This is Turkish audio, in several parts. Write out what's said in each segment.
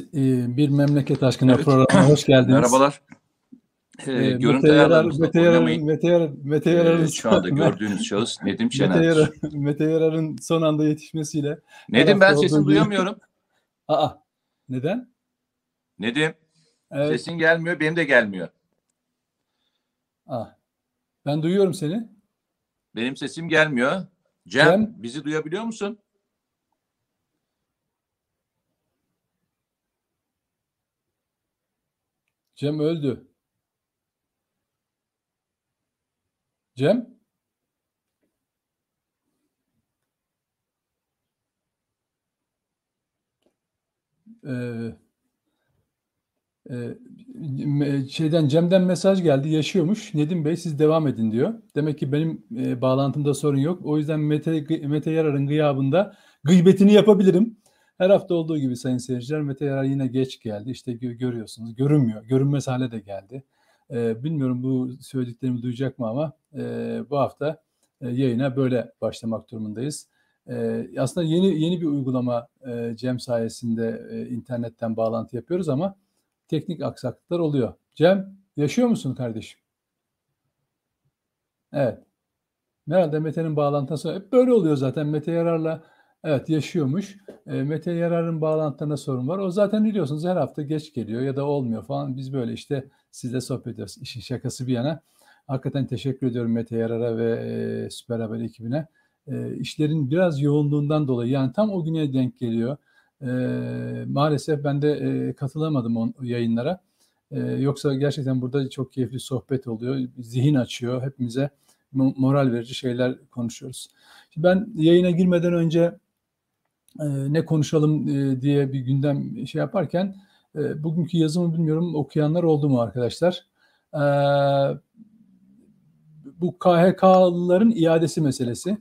Evet, e, bir memleket aşkına evet. programına hoş geldiniz. Merhabalar. Ee, e, görüntü ayarlarımızda Mete Yarar'ın Mete Yarar, Mete Yarar'ın şu anda gördüğünüz şahıs Nedim Şener. Mete, Yarar, Mete Yarar'ın son anda yetişmesiyle. Nedim ben sesini gibi... duyamıyorum. Aa, neden? Nedim, evet. sesin gelmiyor, benim de gelmiyor. Aa, ben duyuyorum seni. Benim sesim gelmiyor. Cem, Cem bizi duyabiliyor musun? Cem öldü. Cem? Ee, e, şeyden Cem'den mesaj geldi. Yaşıyormuş. Nedim Bey siz devam edin diyor. Demek ki benim e, bağlantımda sorun yok. O yüzden Mete, Mete Yarar'ın gıyabında gıybetini yapabilirim. Her hafta olduğu gibi sayın seyirciler Mete Yarar yine geç geldi. İşte görüyorsunuz görünmüyor. Görünmez hale de geldi. E, bilmiyorum bu söylediklerimi duyacak mı ama e, bu hafta e, yayına böyle başlamak durumundayız. E, aslında yeni yeni bir uygulama e, Cem sayesinde e, internetten bağlantı yapıyoruz ama teknik aksaklıklar oluyor. Cem yaşıyor musun kardeşim? Evet. Herhalde Mete'nin bağlantısı hep böyle oluyor zaten. Mete Yarar'la Evet yaşıyormuş. E, Mete Yarar'ın bağlantılarına sorun var. O zaten biliyorsunuz her hafta geç geliyor ya da olmuyor falan. Biz böyle işte sizle sohbet ediyoruz. İşin şakası bir yana. Hakikaten teşekkür ediyorum Mete Yarar'a ve e, Süper Haber ekibine. E, işlerin biraz yoğunluğundan dolayı yani tam o güne denk geliyor. E, maalesef ben de e, katılamadım o yayınlara. E, yoksa gerçekten burada çok keyifli sohbet oluyor. Zihin açıyor. Hepimize moral verici şeyler konuşuyoruz. Şimdi ben yayına girmeden önce ne konuşalım e, diye bir gündem şey yaparken e, bugünkü yazımı bilmiyorum okuyanlar oldu mu arkadaşlar? E, bu KHK'lıların iadesi meselesi.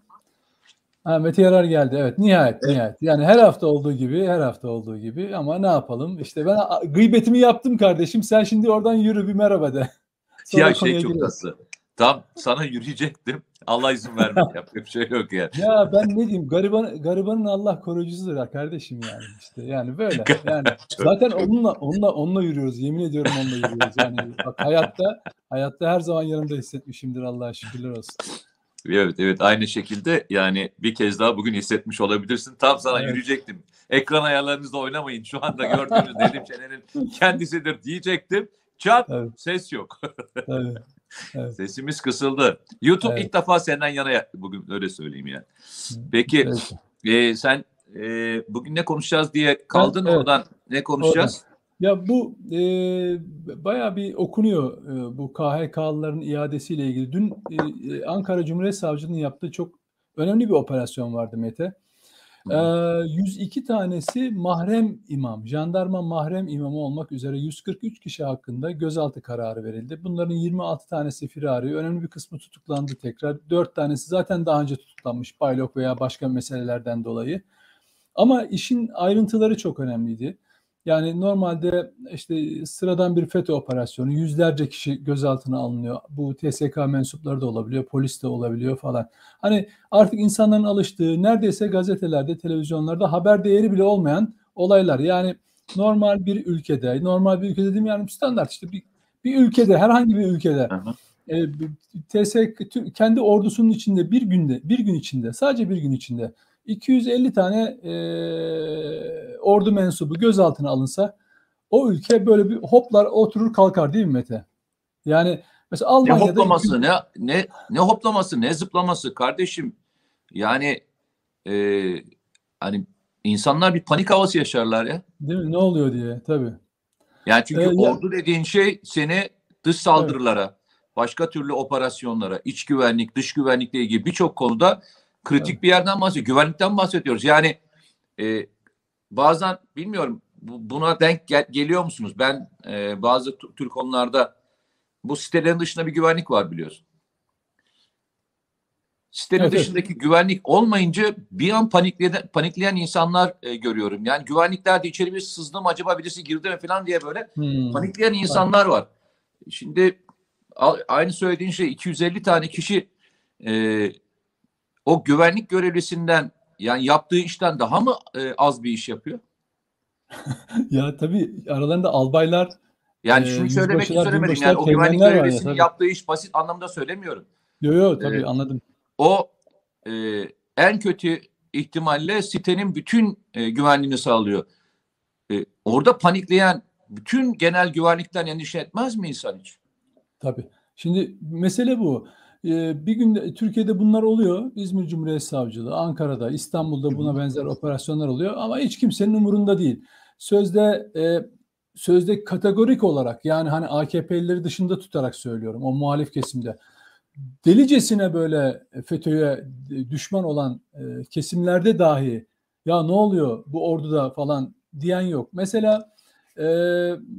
Ha, Mete Yarar geldi. Evet nihayet evet. nihayet. Yani her hafta olduğu gibi her hafta olduğu gibi ama ne yapalım? İşte ben gıybetimi yaptım kardeşim. Sen şimdi oradan yürü bir merhaba de. Sonra ya şey çok tatlı. Tam sana yürüyecektim. Allah izin vermedi. Yapacak bir şey yok yani. Ya ben ne diyeyim gariban garibanın Allah koruyucusudur ya kardeşim yani işte yani böyle. Yani zaten onunla onunla onunla yürüyoruz. Yemin ediyorum onunla yürüyoruz. Yani bak hayatta hayatta her zaman yanımda hissetmişimdir Allah'a şükürler olsun. Evet evet aynı şekilde yani bir kez daha bugün hissetmiş olabilirsin. Tam sana evet. yürüyecektim. Ekran ayarlarınızda oynamayın. Şu anda gördüğünüz Nedim Şener'in kendisidir diyecektim. Çat evet. ses yok. evet. Evet. Sesimiz kısıldı. YouTube evet. ilk defa senden yana bugün öyle söyleyeyim yani. Peki evet. e, sen e, bugün ne konuşacağız diye kaldın evet. oradan ne konuşacağız? Oradan. Ya bu e, bayağı bir okunuyor e, bu KHK'lıların iadesiyle ilgili. Dün e, e, Ankara Cumhuriyet Savcılığı'nın yaptığı çok önemli bir operasyon vardı Mete. E, 102 tanesi mahrem imam, jandarma mahrem imamı olmak üzere 143 kişi hakkında gözaltı kararı verildi. Bunların 26 tanesi firari, önemli bir kısmı tutuklandı tekrar. 4 tanesi zaten daha önce tutuklanmış baylok veya başka meselelerden dolayı. Ama işin ayrıntıları çok önemliydi. Yani normalde işte sıradan bir FETÖ operasyonu yüzlerce kişi gözaltına alınıyor. Bu TSK mensupları da olabiliyor, polis de olabiliyor falan. Hani artık insanların alıştığı neredeyse gazetelerde, televizyonlarda haber değeri bile olmayan olaylar. Yani normal bir ülkede, normal bir ülkede değil yani standart işte bir, bir ülkede, herhangi bir ülkede e, TSK kendi ordusunun içinde bir günde, bir gün içinde, sadece bir gün içinde 250 tane e, ordu mensubu gözaltına alınsa o ülke böyle bir hoplar oturur kalkar değil mi Mete? Yani mesela Almanya'da... Ne hoplaması, ne, ne, ne hoplaması, ne zıplaması kardeşim. Yani e, hani insanlar bir panik havası yaşarlar ya. Değil mi? Ne oluyor diye tabii. Yani çünkü ee, ordu ya... dediğin şey seni dış saldırılara, evet. başka türlü operasyonlara, iç güvenlik, dış güvenlikle ilgili birçok konuda kritik evet. bir yerden bahsediyoruz. Güvenlikten bahsediyoruz. Yani e, bazen bilmiyorum buna denk gel- geliyor musunuz? Ben e, bazı Türk konularda bu sitelerin dışında bir güvenlik var biliyorsun. Sitenin evet, dışındaki evet. güvenlik olmayınca bir an panikleyen, panikleyen insanlar e, görüyorum. Yani güvenlikler de içeri bir sızdı mı acaba birisi girdi mi falan diye böyle hmm. panikleyen insanlar var. Şimdi aynı söylediğin şey 250 tane kişi e, o güvenlik görevlisinden yani yaptığı işten daha mı e, az bir iş yapıyor? ya tabii aralarında albaylar yani şunu söylemek için söylemedim. Yani o güvenlik görevlisinin ya, yaptığı iş basit anlamda söylemiyorum. Yok yok tabii ee, anladım. O e, en kötü ihtimalle sitenin bütün e, güvenliğini sağlıyor. E, orada panikleyen bütün genel güvenlikten endişe etmez mi insan hiç? Tabii. Şimdi mesele bu. Ee, bir günde Türkiye'de bunlar oluyor. İzmir Cumhuriyet Savcılığı, Ankara'da, İstanbul'da buna benzer operasyonlar oluyor ama hiç kimsenin umurunda değil. Sözde e, sözde kategorik olarak yani hani AKP'lileri dışında tutarak söylüyorum o muhalif kesimde. Delicesine böyle FETÖ'ye düşman olan e, kesimlerde dahi ya ne oluyor bu orduda falan diyen yok. Mesela e,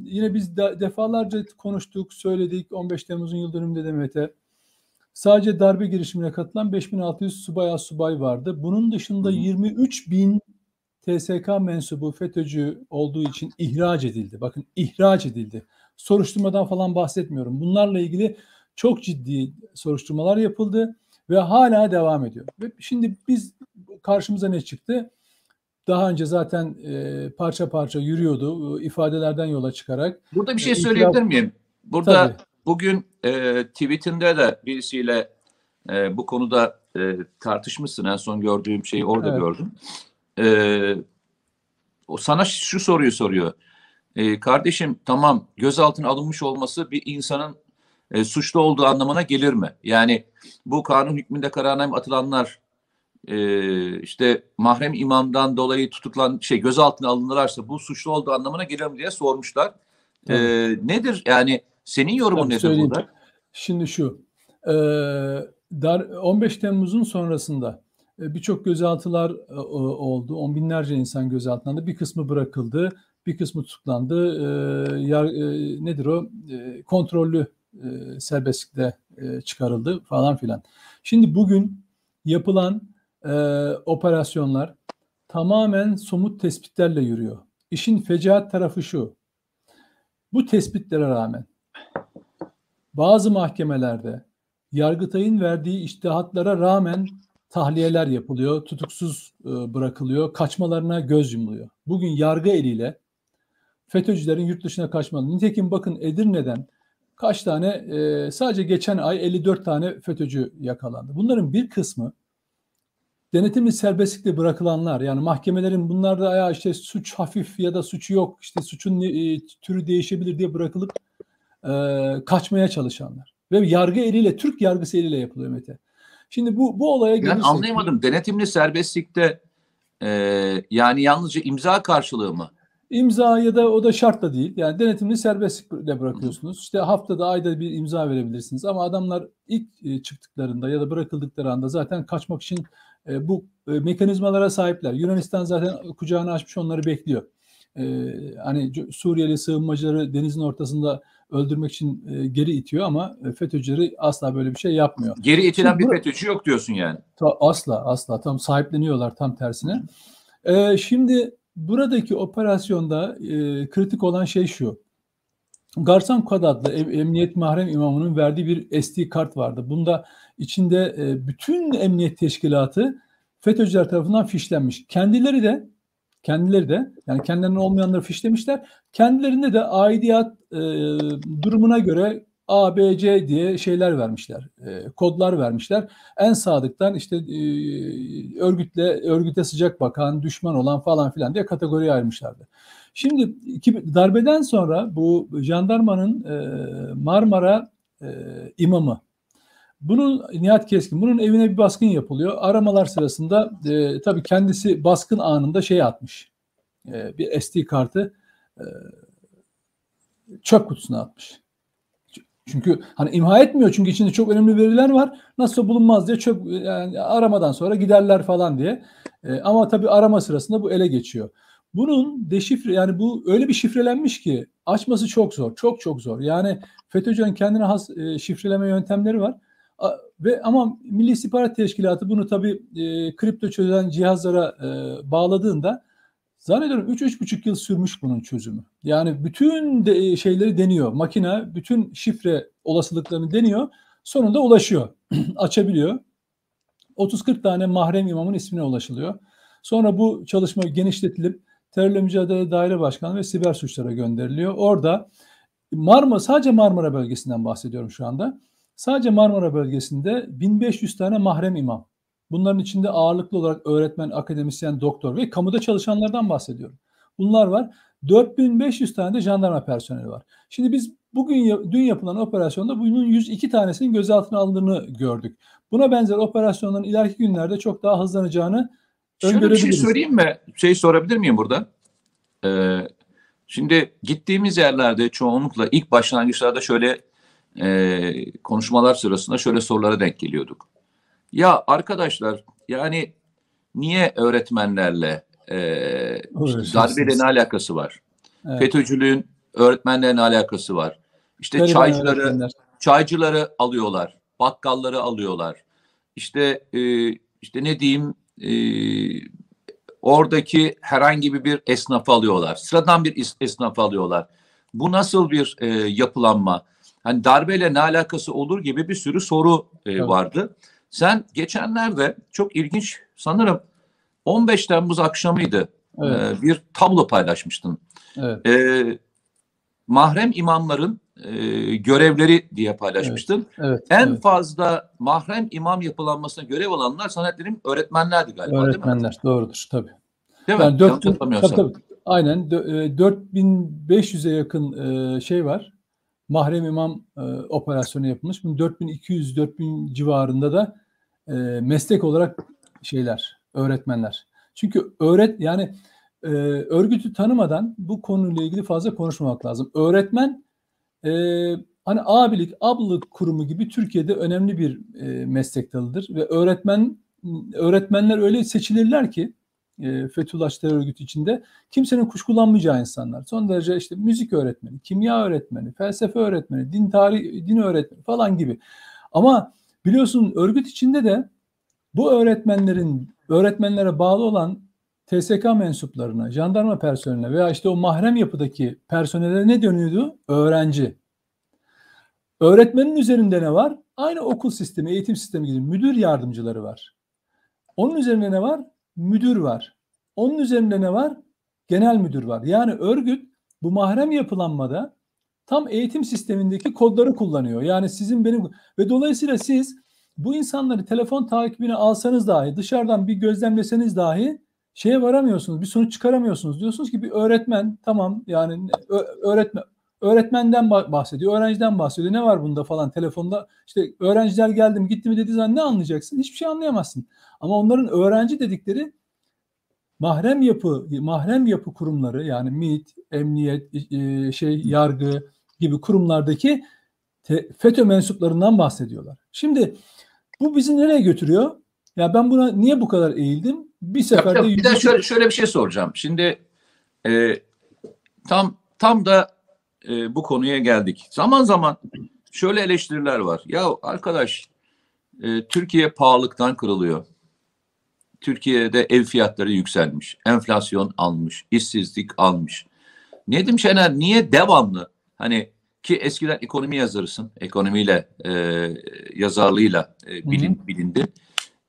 yine biz de, defalarca konuştuk, söyledik 15 Temmuz'un yıl dönümünde de Mete. Sadece darbe girişimine katılan 5600 subay subay vardı. Bunun dışında 23 bin TSK mensubu FETÖ'cü olduğu için ihraç edildi. Bakın ihraç edildi. Soruşturmadan falan bahsetmiyorum. Bunlarla ilgili çok ciddi soruşturmalar yapıldı ve hala devam ediyor. Ve şimdi biz karşımıza ne çıktı? Daha önce zaten e, parça parça yürüyordu ifadelerden yola çıkarak. Burada bir şey e, söyleyebilir miyim? Burada Tabii. Bugün e, tweetinde de birisiyle e, bu konuda e, tartışmışsın. En son gördüğüm şeyi orada evet. gördüm. E, o sana şu soruyu soruyor. E, kardeşim tamam gözaltına alınmış olması bir insanın e, suçlu olduğu anlamına gelir mi? Yani bu kanun hükmünde kararname atılanlar e, işte mahrem imamdan dolayı tutuklan şey gözaltına alınırlarsa bu suçlu olduğu anlamına gelir mi diye sormuşlar. E, nedir yani senin yorumun Tabii nedir söyleyeyim. burada? Şimdi şu e, dar 15 Temmuz'un sonrasında e, birçok gözaltılar e, oldu. On binlerce insan gözaltına Bir kısmı bırakıldı, bir kısmı tutuklandı. E, yar, e, nedir o? E, kontrollü e, serbestlikte e, çıkarıldı falan filan. Şimdi bugün yapılan e, operasyonlar tamamen somut tespitlerle yürüyor. İşin fecaat tarafı şu. Bu tespitlere rağmen bazı mahkemelerde Yargıtay'ın verdiği iştihatlara rağmen tahliyeler yapılıyor, tutuksuz e, bırakılıyor, kaçmalarına göz yumuluyor. Bugün yargı eliyle FETÖ'cülerin yurt dışına kaçmaları. Nitekim bakın Edirne'den kaç tane e, sadece geçen ay 54 tane FETÖ'cü yakalandı. Bunların bir kısmı denetimli serbestlikle bırakılanlar yani mahkemelerin bunlarda ya işte suç hafif ya da suçu yok işte suçun e, türü değişebilir diye bırakılıp e, kaçmaya çalışanlar. Ve yargı eliyle Türk yargısı eliyle yapılıyor Mete. Şimdi bu bu olaya gelirsek... Ben anlayamadım. Denetimli serbestlikte e, yani yalnızca imza karşılığı mı? İmza ya da o da şart da değil. Yani denetimli serbestlikle bırakıyorsunuz. İşte haftada ayda bir imza verebilirsiniz. Ama adamlar ilk e, çıktıklarında ya da bırakıldıkları anda zaten kaçmak için e, bu e, mekanizmalara sahipler. Yunanistan zaten kucağını açmış onları bekliyor. Hani Suriyeli sığınmacıları denizin ortasında öldürmek için geri itiyor ama FETÖ'cüleri asla böyle bir şey yapmıyor. Geri itilen Şimdi, bir FETÖ'cü yok diyorsun yani. Asla asla tam sahipleniyorlar tam tersine. Şimdi buradaki operasyonda e, kritik olan şey şu. Garsan Kod adlı Emniyet Mahrem imamının verdiği bir SD kart vardı. Bunda içinde e, bütün emniyet teşkilatı FETÖ'cüler tarafından fişlenmiş. Kendileri de kendileri de yani kendilerinin olmayanları fişlemişler. Kendilerinde de aidiyat e, durumuna göre A, B, C diye şeyler vermişler, e, kodlar vermişler. En sadıktan işte e, örgütle örgüte sıcak bakan, düşman olan falan filan diye kategoriye ayırmışlardı. Şimdi iki, darbeden sonra bu jandarmanın e, Marmara e, imamı, bunun Nihat Keskin, bunun evine bir baskın yapılıyor. Aramalar sırasında e, tabii kendisi baskın anında şey atmış, e, bir SD kartı e, çöp kutusuna atmış. Çünkü hani imha etmiyor çünkü içinde çok önemli veriler var. Nasıl bulunmaz diye çöp yani aramadan sonra giderler falan diye. E, ama tabii arama sırasında bu ele geçiyor. Bunun deşifre yani bu öyle bir şifrelenmiş ki açması çok zor. Çok çok zor. Yani FETÖ'cünün kendine has e, şifreleme yöntemleri var. Ve ama Milli İstihbarat Teşkilatı bunu tabii e, kripto çözen cihazlara e, bağladığında Zannediyorum 3-3,5 yıl sürmüş bunun çözümü. Yani bütün de e, şeyleri deniyor. Makine bütün şifre olasılıklarını deniyor. Sonunda ulaşıyor. Açabiliyor. 30-40 tane mahrem imamın ismine ulaşılıyor. Sonra bu çalışma genişletilip Terörle Mücadele Daire Başkanı ve siber suçlara gönderiliyor. Orada Marmara sadece Marmara bölgesinden bahsediyorum şu anda. Sadece Marmara bölgesinde 1500 tane mahrem imam. Bunların içinde ağırlıklı olarak öğretmen, akademisyen, doktor ve kamuda çalışanlardan bahsediyorum. Bunlar var. 4500 tane de jandarma personeli var. Şimdi biz bugün dün yapılan operasyonda bunun 102 tanesinin gözaltına alındığını gördük. Buna benzer operasyonların ileriki günlerde çok daha hızlanacağını Şöyle bir şey söyleyeyim mi? Şey sorabilir miyim burada? Ee, şimdi gittiğimiz yerlerde çoğunlukla ilk başlangıçlarda şöyle e, konuşmalar sırasında şöyle sorulara denk geliyorduk. Ya arkadaşlar yani niye öğretmenlerle e, işte darbeyle ne alakası var? Evet. FETÖ'cülüğün öğretmenlerle alakası var. İşte Gariban çaycıları çaycıları alıyorlar, bakkalları alıyorlar. İşte e, işte ne diyeyim e, oradaki herhangi bir esnafı alıyorlar. Sıradan bir esnafı alıyorlar. Bu nasıl bir e, yapılanma? Hani darbeyle ne alakası olur gibi bir sürü soru e, evet. vardı. Sen geçenlerde çok ilginç sanırım 15 Temmuz akşamıydı evet. e, bir tablo paylaşmıştın. Evet. E, mahrem imamların e, görevleri diye paylaşmıştın. Evet, evet, en evet. fazla mahrem imam yapılanmasına görev alanlar sanatlerin öğretmenlerdi galiba Öğretmenler değil mi? doğrudur tabii. Değil yani mi? 4, tabii, tabii, aynen 4500'e yakın e, şey var. Mahrem imam e, operasyonu yapılmış. Bunun 4200-4000 civarında da e, meslek olarak şeyler, öğretmenler. Çünkü öğret yani e, örgütü tanımadan bu konuyla ilgili fazla konuşmamak lazım. Öğretmen e, hani abilik, ablalık kurumu gibi Türkiye'de önemli bir e, meslek dalıdır ve öğretmen öğretmenler öyle seçilirler ki e, Fethullahçı terör örgütü içinde kimsenin kuşkulanmayacağı insanlar. Son derece işte müzik öğretmeni, kimya öğretmeni, felsefe öğretmeni, din tarih, din öğretmeni falan gibi. Ama biliyorsun örgüt içinde de bu öğretmenlerin öğretmenlere bağlı olan TSK mensuplarına, jandarma personeline veya işte o mahrem yapıdaki personele ne dönüyordu? Öğrenci. Öğretmenin üzerinde ne var? Aynı okul sistemi, eğitim sistemi gibi müdür yardımcıları var. Onun üzerinde ne var? Müdür var. Onun üzerinde ne var? Genel müdür var. Yani örgüt bu mahrem yapılanmada tam eğitim sistemindeki kodları kullanıyor. Yani sizin benim ve dolayısıyla siz bu insanları telefon takibine alsanız dahi dışarıdan bir gözlemleseniz dahi şeye varamıyorsunuz. Bir sonuç çıkaramıyorsunuz. Diyorsunuz ki bir öğretmen tamam yani öğretmen öğretmenden bahsediyor, öğrenciden bahsediyor. Ne var bunda falan telefonda işte öğrenciler geldi mi gitti mi dediği zaman ne anlayacaksın? Hiçbir şey anlayamazsın. Ama onların öğrenci dedikleri mahrem yapı mahrem yapı kurumları yani MİT, emniyet, şey yargı gibi kurumlardaki FETÖ mensuplarından bahsediyorlar. Şimdi bu bizi nereye götürüyor? Ya ben buna niye bu kadar eğildim? Bir seferde bir de şöyle şöyle bir şey soracağım. Şimdi e, tam tam da e, bu konuya geldik. Zaman zaman şöyle eleştiriler var. Ya arkadaş e, Türkiye pahalılıktan kırılıyor. Türkiye'de ev fiyatları yükselmiş, enflasyon almış, işsizlik almış. Nedim Şener niye devamlı hani ki eskiden ekonomi yazarısın, ekonomiyle e, yazarlığıyla e, bilin, bilindi.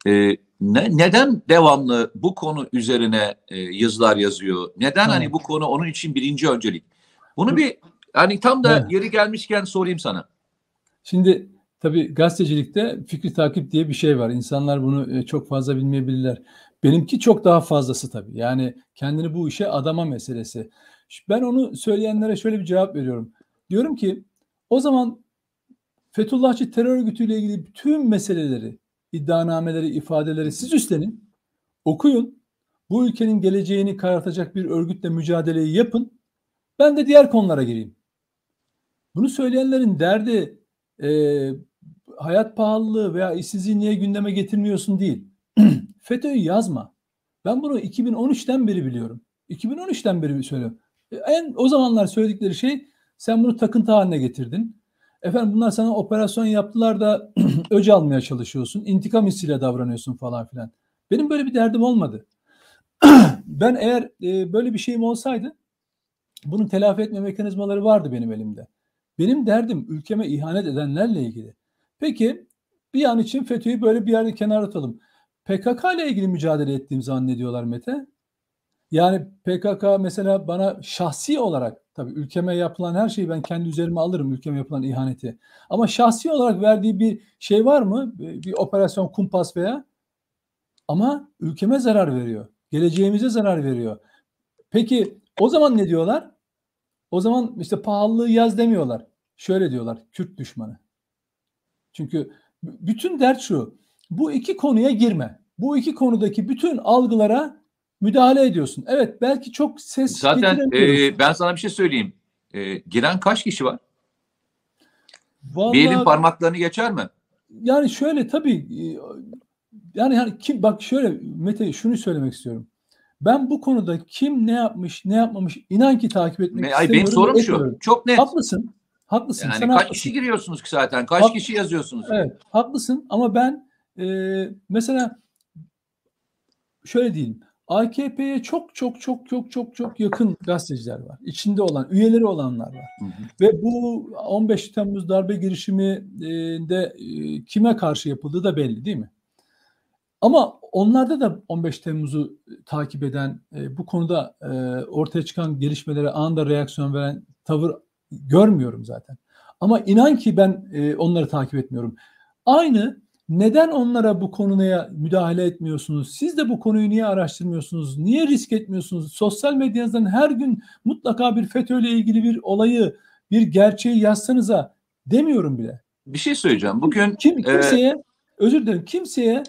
E, ne, neden devamlı bu konu üzerine e, yazılar yazıyor? Neden evet. hani bu konu onun için birinci öncelik? Bunu bir hani tam da evet. yeri gelmişken sorayım sana. Şimdi tabii gazetecilikte fikri takip diye bir şey var. İnsanlar bunu e, çok fazla bilmeyebilirler. Benimki çok daha fazlası tabii. Yani kendini bu işe adama meselesi. Ben onu söyleyenlere şöyle bir cevap veriyorum. Diyorum ki o zaman Fethullahçı terör örgütüyle ilgili tüm meseleleri iddianameleri, ifadeleri siz üstlenin, okuyun. Bu ülkenin geleceğini karartacak bir örgütle mücadeleyi yapın. Ben de diğer konulara gireyim. Bunu söyleyenlerin derdi e, hayat pahalılığı veya işsizliği niye gündeme getirmiyorsun değil. FETÖ'yü yazma. Ben bunu 2013'ten beri biliyorum. 2013'ten beri söylüyorum. En o zamanlar söyledikleri şey sen bunu takıntı haline getirdin. Efendim bunlar sana operasyon yaptılar da öc almaya çalışıyorsun. intikam hissiyle davranıyorsun falan filan. Benim böyle bir derdim olmadı. ben eğer e, böyle bir şeyim olsaydı bunun telafi etme mekanizmaları vardı benim elimde. Benim derdim ülkeme ihanet edenlerle ilgili. Peki bir an için FETÖ'yü böyle bir yerde kenara atalım. PKK ile ilgili mücadele ettiğim zannediyorlar Mete. Yani PKK mesela bana şahsi olarak tabii ülkeme yapılan her şeyi ben kendi üzerime alırım ülkeme yapılan ihaneti. Ama şahsi olarak verdiği bir şey var mı? Bir operasyon kumpas veya ama ülkeme zarar veriyor. Geleceğimize zarar veriyor. Peki o zaman ne diyorlar? O zaman işte pahalılığı yaz demiyorlar. Şöyle diyorlar. Kürt düşmanı. Çünkü bütün dert şu. Bu iki konuya girme. Bu iki konudaki bütün algılara müdahale ediyorsun. Evet belki çok ses Zaten e, ben sana bir şey söyleyeyim. E, giren kaç kişi var? Vallahi, bir elin parmaklarını geçer mi? Yani şöyle tabii yani hani kim bak şöyle Mete şunu söylemek istiyorum. Ben bu konuda kim ne yapmış, ne yapmamış inan ki takip etmek Me, istemiyorum. Benim sorum şu. Çok net. Haklısın. Haklısın. Yani Sen kaç haklısın. kişi giriyorsunuz ki zaten? Kaç Hak, kişi yazıyorsunuz? Evet, haklısın ama ben e, mesela şöyle diyeyim. AKP'ye çok çok çok çok çok çok yakın gazeteciler var. İçinde olan, üyeleri olanlar var. Hı hı. Ve bu 15 Temmuz darbe girişiminde e, kime karşı yapıldığı da belli değil mi? Ama onlarda da 15 Temmuz'u takip eden, e, bu konuda e, ortaya çıkan gelişmelere anında reaksiyon veren tavır görmüyorum zaten. Ama inan ki ben e, onları takip etmiyorum. Aynı neden onlara bu konuya müdahale etmiyorsunuz? Siz de bu konuyu niye araştırmıyorsunuz? Niye risk etmiyorsunuz? Sosyal medyanızdan her gün mutlaka bir FETÖ ile ilgili bir olayı, bir gerçeği yazsanıza demiyorum bile. Bir şey söyleyeceğim. Bugün Kim, kimseye, e... özür dilerim, kimseye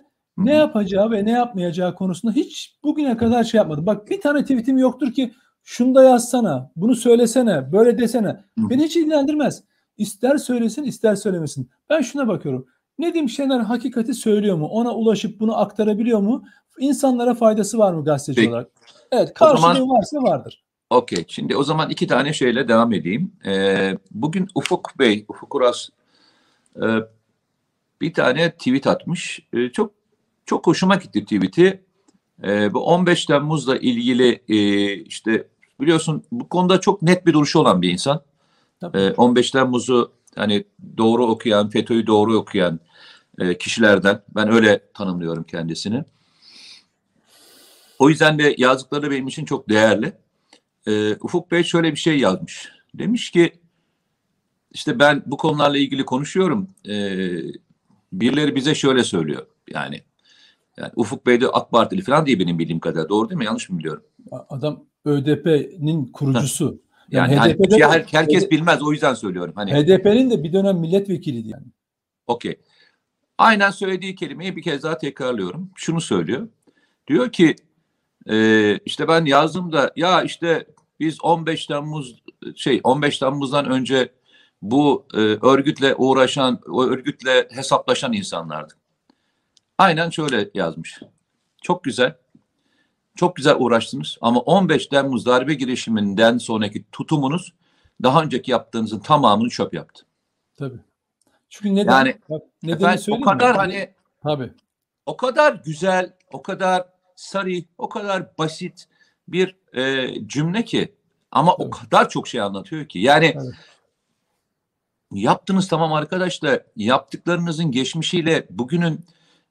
ne yapacağı ve ne yapmayacağı konusunda hiç bugüne kadar şey yapmadım. Bak bir tane tweetim yoktur ki şunu da yazsana, bunu söylesene, böyle desene. Beni hiç ilgilendirmez. İster söylesin, ister söylemesin. Ben şuna bakıyorum. Nedim Şener hakikati söylüyor mu? Ona ulaşıp bunu aktarabiliyor mu? İnsanlara faydası var mı gazeteci Peki. olarak? Evet, karşılığı zaman, varsa vardır. Okey. Şimdi o zaman iki tane şeyle devam edeyim. Ee, bugün Ufuk Bey, Ufuk Uras e, bir tane tweet atmış. E, çok çok hoşuma gitti tweet'i. E, bu 15 Temmuz'la ilgili e, işte biliyorsun bu konuda çok net bir duruşu olan bir insan. E, 15 Temmuz'u hani doğru okuyan, FETÖ'yü doğru okuyan e, kişilerden. Ben öyle tanımlıyorum kendisini. O yüzden de yazdıkları benim için çok değerli. E, Ufuk Bey şöyle bir şey yazmış. Demiş ki işte ben bu konularla ilgili konuşuyorum. E, birileri bize şöyle söylüyor. Yani yani Ufuk Bey de AK Partili falan değil benim bildiğim kadar. Doğru değil mi? Yanlış mı biliyorum? Adam ÖDP'nin kurucusu. Yani, yani HDP'de, her, herkes HDP, bilmez o yüzden söylüyorum. Hani HDP'nin de bir dönem milletvekiliydi yani. Okey. Aynen söylediği kelimeyi bir kez daha tekrarlıyorum. Şunu söylüyor. Diyor ki e, işte ben yazdım da ya işte biz 15 Temmuz şey 15 Temmuz'dan önce bu e, örgütle uğraşan, o örgütle hesaplaşan insanlardık. Aynen şöyle yazmış. Çok güzel. Çok güzel uğraştınız ama 15 Temmuz darbe girişiminden sonraki tutumunuz daha önceki yaptığınızın tamamını çöp yaptı. Tabii. Çünkü neden? Yani Bak, efendim, o kadar mi? hani Tabii. o kadar güzel, o kadar sarı, o kadar basit bir e, cümle ki ama Tabii. o kadar çok şey anlatıyor ki. Yani Tabii. yaptınız tamam arkadaşlar yaptıklarınızın geçmişiyle bugünün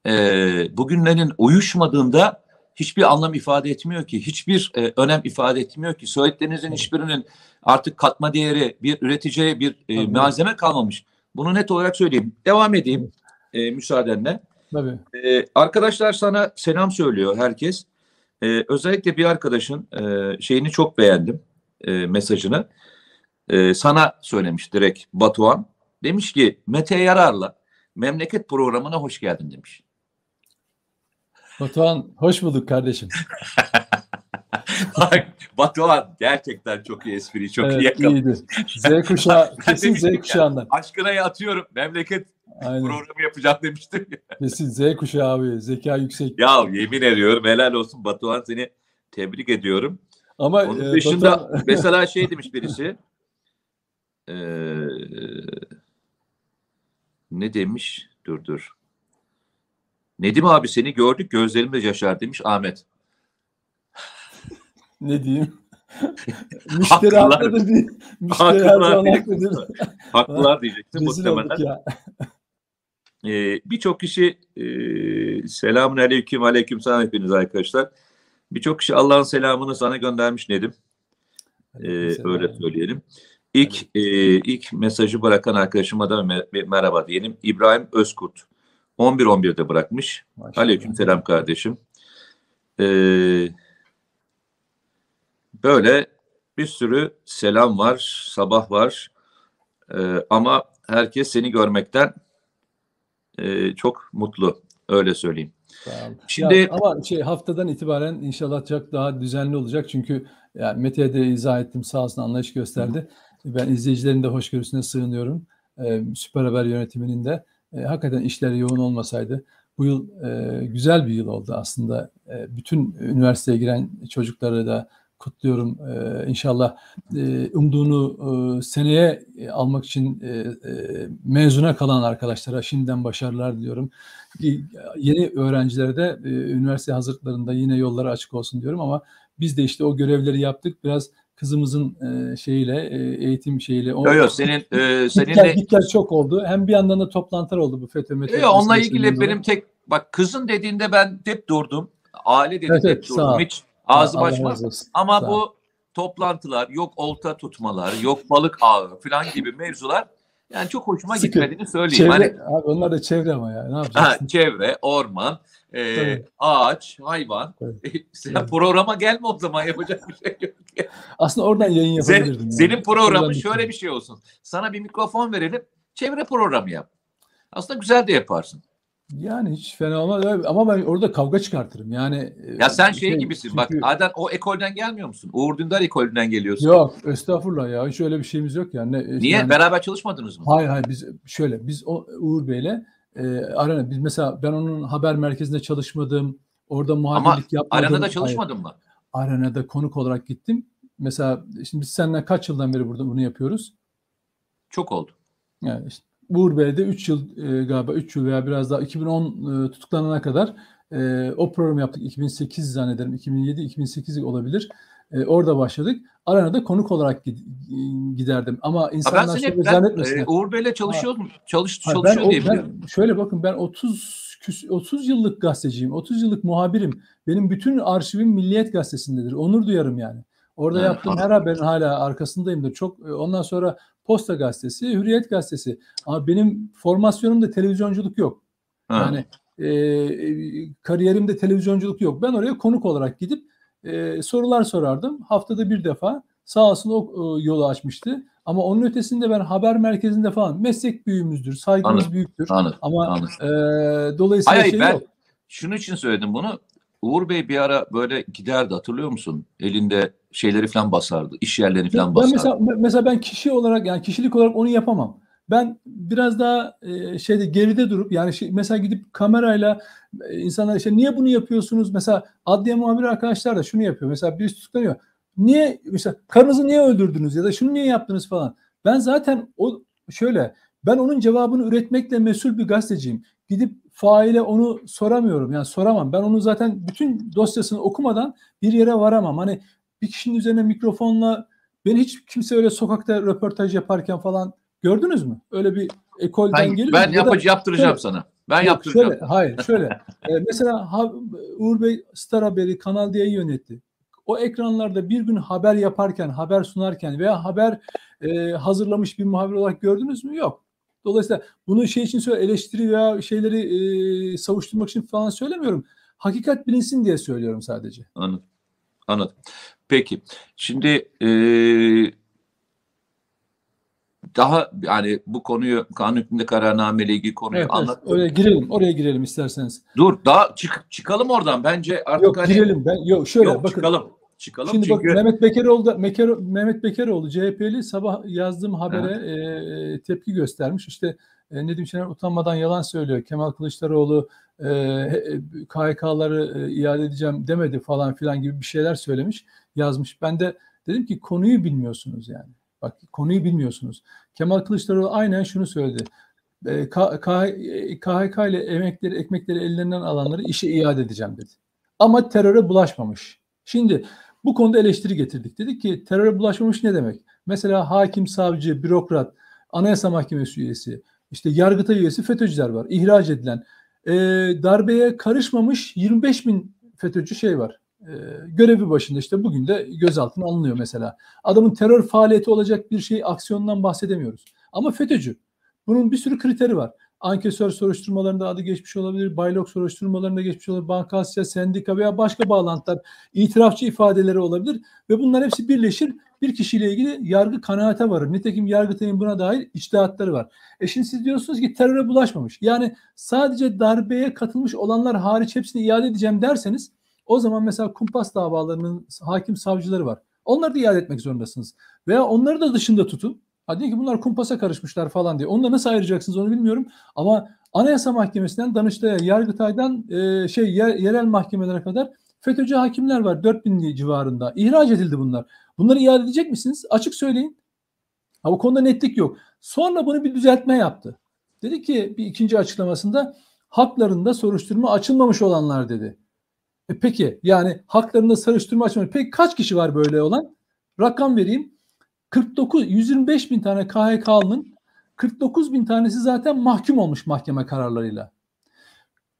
e, bugünlerin uyuşmadığında hiçbir anlam ifade etmiyor ki, hiçbir e, önem ifade etmiyor ki. Söylediklerinizin hiçbirinin artık katma değeri, bir üreticiye bir e, malzeme kalmamış. Bunu net olarak söyleyeyim. Devam edeyim e, müsaadenle. Tabii. E, arkadaşlar sana selam söylüyor herkes. E, özellikle bir arkadaşın e, şeyini çok beğendim, e, mesajını. E, sana söylemiş direkt Batuhan. Demiş ki Mete Yarar'la memleket programına hoş geldin demiş. Batuhan hoş bulduk kardeşim. Batuhan gerçekten çok iyi espri, çok evet, iyi yakaladı. Z kuşağı, kesin Z kuşağından. Aşkına yatıyorum, memleket Aynen. programı yapacağım demiştim. Kesin Z kuşağı abi, zeka yüksek. Ya yemin ediyorum helal olsun Batuhan seni tebrik ediyorum. Ama Onun e, dışında Batuhan... mesela şey demiş birisi. Ee, ne demiş? Dur dur. Nedim abi seni gördük gözlerimde yaşar demiş Ahmet. ne diyeyim? müşteri haklıdır değil. Müşteri haklılar, haklılar diyecektim muhtemelen. Ee, Birçok kişi e, selamun aleyküm aleyküm selam hepiniz arkadaşlar. Birçok kişi Allah'ın selamını sana göndermiş Nedim. Ee, öyle söyleyelim. İlk e, ilk mesajı bırakan arkadaşıma da mer- merhaba diyelim. İbrahim Özkurt. 11-11'de bırakmış. Maşallah. Aleyküm selam kardeşim. Ee, böyle bir sürü selam var, sabah var. Ee, ama herkes seni görmekten e, çok mutlu. Öyle söyleyeyim. Şimdi ya, ama şey haftadan itibaren inşallah çok daha düzenli olacak çünkü yani Mete'ye de izah ettim sağ olsun anlayış gösterdi. Hı. Ben izleyicilerin de hoşgörüsüne sığınıyorum. Ee, Süper Haber yönetiminin de e, hakikaten işleri yoğun olmasaydı bu yıl e, güzel bir yıl oldu aslında. E, bütün üniversiteye giren çocukları da kutluyorum. Ee, inşallah e, umduğunu e, seneye e, almak için e, e, mezuna kalan arkadaşlara şimdiden başarılar diliyorum. E, yeni öğrencilere de e, üniversite hazırlıklarında yine yolları açık olsun diyorum ama biz de işte o görevleri yaptık. Biraz kızımızın e, şeyiyle e, eğitim şeyiyle. Yok yok senin e, senin de gitler çok oldu. Hem bir yandan da toplantılar oldu bu FETÖ Yok yok onunla ilgili benim tek bak kızın dediğinde ben hep durdum. Aile dediğinde evet, hep durdum. Hiç Ağzım açmaz. Ama Sağ bu toplantılar, yok olta tutmalar, yok balık ağı falan gibi mevzular yani çok hoşuma Sıkı. gitmediğini söyleyeyim. Çevre, hani, abi onlar da çevre ama ya. Ne yapacaksın? Ha, çevre, orman, e, ağaç, hayvan. Evet. E, sen evet. programa gelme o zaman yapacak bir şey yok. Aslında oradan yayın yapabilirdim. Senin, yani. programın şöyle bir şey olsun. Sana bir mikrofon verelim, çevre programı yap. Aslında güzel de yaparsın. Yani hiç fena olmaz ama ben orada kavga çıkartırım. Yani ya sen şey, şey gibisin çünkü... bak Aden o ekolden gelmiyor musun? Uğur Dündar ekolünden geliyorsun. Yok estağfurullah ya hiç öyle bir şeyimiz yok yani. Ne, Niye yani, beraber çalışmadınız mı? Hayır hayır biz şöyle biz o Uğur Bey'le e, arena biz mesela ben onun haber merkezinde çalışmadım. Orada muhabirlik ama yapmadım. Arenada çalışmadın hayır. mı? Arenada konuk olarak gittim. Mesela şimdi biz seninle kaç yıldan beri burada bunu yapıyoruz? Çok oldu. Yani işte Uğur Bey'de 3 yıl e, galiba 3 yıl veya biraz daha 2010 e, tutuklanana kadar e, o programı yaptık. 2008 zannederim. 2007-2008 olabilir. E, orada başladık. Arana da konuk olarak giderdim. Ama insanlar ha şöyle zannetmesinler. E, Uğur Bey'le çalışıyor? Çalış, ha, çalışıyor ben, diye biliyorum. Şöyle bakın ben 30 30 yıllık gazeteciyim. 30 yıllık muhabirim. Benim bütün arşivim Milliyet Gazetesi'ndedir. Onur duyarım yani. Orada yaptığım her haberin hala arkasındayımdır. Çok e, ondan sonra Posta Gazetesi, Hürriyet Gazetesi. Ama benim formasyonumda televizyonculuk yok. Ha. Yani e, kariyerimde televizyonculuk yok. Ben oraya konuk olarak gidip e, sorular sorardım. Haftada bir defa sağ olsun o e, yolu açmıştı. Ama onun ötesinde ben haber merkezinde falan meslek büyüğümüzdür, saygımız anladım, büyüktür. Anladım, Ama anladım. E, dolayısıyla hayır, şey ben yok. Şunun için söyledim bunu. Uğur Bey bir ara böyle giderdi hatırlıyor musun? Elinde şeyleri falan basardı. iş yerlerini falan basardı. Ben mesela, mesela ben kişi olarak yani kişilik olarak onu yapamam. Ben biraz daha e, şeyde geride durup yani şey, mesela gidip kamerayla e, insanlar işte niye bunu yapıyorsunuz? Mesela adliye muhabiri arkadaşlar da şunu yapıyor. Mesela birisi tutuklanıyor. Niye mesela karınızı niye öldürdünüz ya da şunu niye yaptınız falan. Ben zaten o şöyle ben onun cevabını üretmekle mesul bir gazeteciyim. Gidip faile onu soramıyorum. Yani soramam. Ben onu zaten bütün dosyasını okumadan bir yere varamam. Hani bir kişinin üzerine mikrofonla beni hiç kimse öyle sokakta röportaj yaparken falan gördünüz mü? Öyle bir ekolden geliyor. Ben yapıcı yaptıracağım şöyle, sana. Ben yok, yaptıracağım. Şöyle, hayır şöyle. ee, mesela Uğur Bey Star Haberi Kanal D'yi yönetti. O ekranlarda bir gün haber yaparken, haber sunarken veya haber e, hazırlamış bir muhabir olarak gördünüz mü? Yok. Dolayısıyla bunu şey için söyle eleştiri veya şeyleri e, savuşturmak için falan söylemiyorum. Hakikat bilinsin diye söylüyorum sadece. Anladım. Anladım. Peki. Şimdi e, daha yani bu konuyu kanun hükmünde kararname ile ilgili konuyu evet, anlattım. Evet, oraya girelim. Oraya girelim isterseniz. Dur daha çık, çıkalım oradan. Bence artık yok, hani, girelim. Ben yok şöyle yok, bakın. Çıkalım. Çıkalım Şimdi çünkü... bak Mehmet Bekeroğlu da Meker, Mehmet Bekeroğlu CHP'li sabah yazdığım habere e, tepki göstermiş. İşte e, Nedim Şener utanmadan yalan söylüyor. Kemal Kılıçdaroğlu e, KHK'ları e, iade edeceğim demedi falan filan gibi bir şeyler söylemiş, yazmış. Ben de dedim ki konuyu bilmiyorsunuz yani. Bak konuyu bilmiyorsunuz. Kemal Kılıçdaroğlu aynen şunu söyledi. E, KHK ile emekleri, ekmekleri ellerinden alanları işe iade edeceğim dedi. Ama teröre bulaşmamış. Şimdi bu konuda eleştiri getirdik. Dedik ki teröre bulaşmamış ne demek? Mesela hakim, savcı, bürokrat, anayasa mahkemesi üyesi, işte yargıtay üyesi FETÖ'cüler var. İhraç edilen. E, darbeye karışmamış 25 bin FETÖ'cü şey var. e, görevi başında işte bugün de gözaltına alınıyor mesela. Adamın terör faaliyeti olacak bir şey aksiyondan bahsedemiyoruz. Ama FETÖ'cü. Bunun bir sürü kriteri var. Ankesör soruşturmalarında adı geçmiş olabilir, baylok soruşturmalarında geçmiş olabilir, bankasya, sendika veya başka bağlantılar, itirafçı ifadeleri olabilir ve bunlar hepsi birleşir bir kişiyle ilgili yargı kanaate varır. Nitekim Yargıtay'ın buna dair içtihatları var. E şimdi siz diyorsunuz ki teröre bulaşmamış. Yani sadece darbeye katılmış olanlar hariç hepsini iade edeceğim derseniz o zaman mesela kumpas davalarının hakim savcıları var. Onları da iade etmek zorundasınız. Veya onları da dışında tutun. Ha diyor ki bunlar kumpasa karışmışlar falan diye. Onu da nasıl ayıracaksınız onu bilmiyorum. Ama Anayasa Mahkemesi'nden Danıştay'a, Yargıtay'dan e, şey yer, yerel mahkemelere kadar FETÖ'cü hakimler var 4000 civarında. İhraç edildi bunlar. Bunları iade edecek misiniz? Açık söyleyin. Ha, bu konuda netlik yok. Sonra bunu bir düzeltme yaptı. Dedi ki bir ikinci açıklamasında haklarında soruşturma açılmamış olanlar dedi. E peki yani haklarında soruşturma açılmamış. Peki kaç kişi var böyle olan? Rakam vereyim. 49, 125 bin tane KHK'lının 49 bin tanesi zaten mahkum olmuş mahkeme kararlarıyla.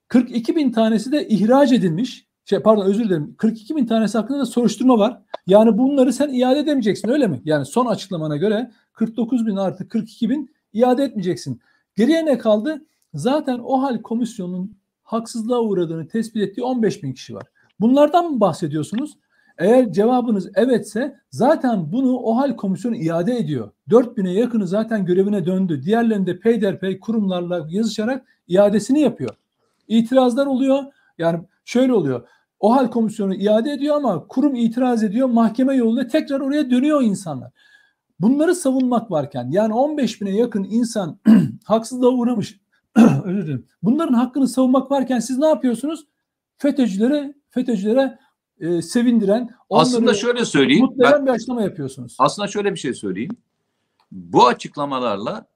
42 bin tanesi de ihraç edilmiş. Şey, pardon özür dilerim. 42 bin tanesi hakkında da soruşturma var. Yani bunları sen iade edemeyeceksin öyle mi? Yani son açıklamana göre 49 bin artı 42 bin iade etmeyeceksin. Geriye ne kaldı? Zaten o hal komisyonunun haksızlığa uğradığını tespit ettiği 15 bin kişi var. Bunlardan mı bahsediyorsunuz? Eğer cevabınız evetse zaten bunu o hal komisyonu iade ediyor. 4000'e yakını zaten görevine döndü. Diğerlerinde peyderpey kurumlarla yazışarak iadesini yapıyor. İtirazlar oluyor. Yani şöyle oluyor. O hal komisyonu iade ediyor ama kurum itiraz ediyor. Mahkeme yoluyla tekrar oraya dönüyor insanlar. Bunları savunmak varken yani 15 bine yakın insan haksızlığa uğramış. Özür dilerim. Bunların hakkını savunmak varken siz ne yapıyorsunuz? FETÖ'cülere FETÖ'cülere e, sevindiren, aslında şöyle söyleyeyim. Mutlu eden bir açıklama yapıyorsunuz. Aslında şöyle bir şey söyleyeyim. Bu açıklamalarla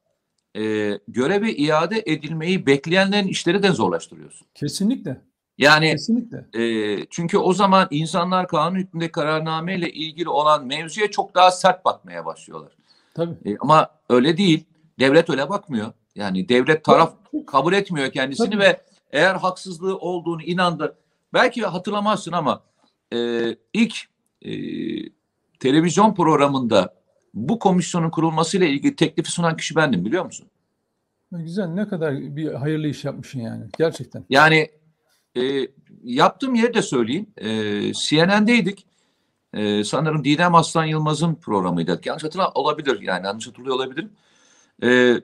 e, göreve iade edilmeyi bekleyenlerin işleri de zorlaştırıyorsun. Kesinlikle. Yani Kesinlikle. E, çünkü o zaman insanlar kanun hükmünde kararname ile ilgili olan mevzuya çok daha sert bakmaya başlıyorlar. Tabii. E, ama öyle değil. Devlet öyle bakmıyor. Yani devlet taraf kabul etmiyor kendisini Tabii. ve eğer haksızlığı olduğunu inandı. Belki hatırlamazsın ama e, ilk e, televizyon programında bu komisyonun kurulmasıyla ilgili teklifi sunan kişi bendim biliyor musun? Güzel ne kadar bir hayırlı iş yapmışsın yani gerçekten. Yani e, yaptığım yeri de söyleyeyim. E, CNN'deydik. E, sanırım Didem Aslan Yılmaz'ın programıydı. Yanlış hatırlamıyorum olabilir yani yanlış hatırlıyor olabilirim. E,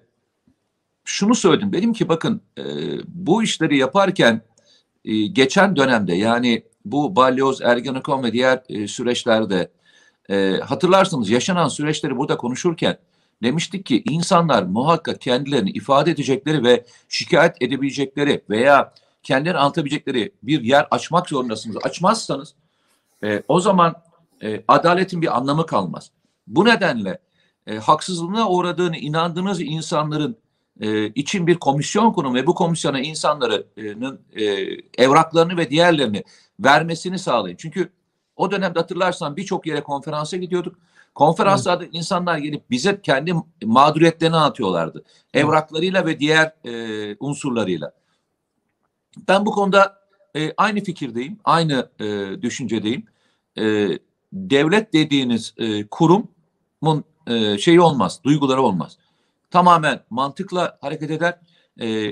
şunu söyledim. Dedim ki bakın e, bu işleri yaparken e, geçen dönemde yani bu balyoz, ergenekon ve diğer e, süreçlerde e, hatırlarsınız yaşanan süreçleri burada konuşurken demiştik ki insanlar muhakkak kendilerini ifade edecekleri ve şikayet edebilecekleri veya kendilerini anlatabilecekleri bir yer açmak zorundasınız. Açmazsanız e, o zaman e, adaletin bir anlamı kalmaz. Bu nedenle e, haksızlığına uğradığını inandığınız insanların e, için bir komisyon kurum ve bu komisyona insanların e, evraklarını ve diğerlerini vermesini sağlayın. Çünkü o dönemde hatırlarsan birçok yere konferansa gidiyorduk. Konferanslarda evet. insanlar gelip bize kendi mağduriyetlerini anlatıyorlardı. Evraklarıyla ve diğer e, unsurlarıyla. Ben bu konuda e, aynı fikirdeyim, aynı e, düşüncedeyim. E, devlet dediğiniz e, kurumun e, şeyi olmaz, duyguları olmaz. Tamamen mantıkla hareket eder. E,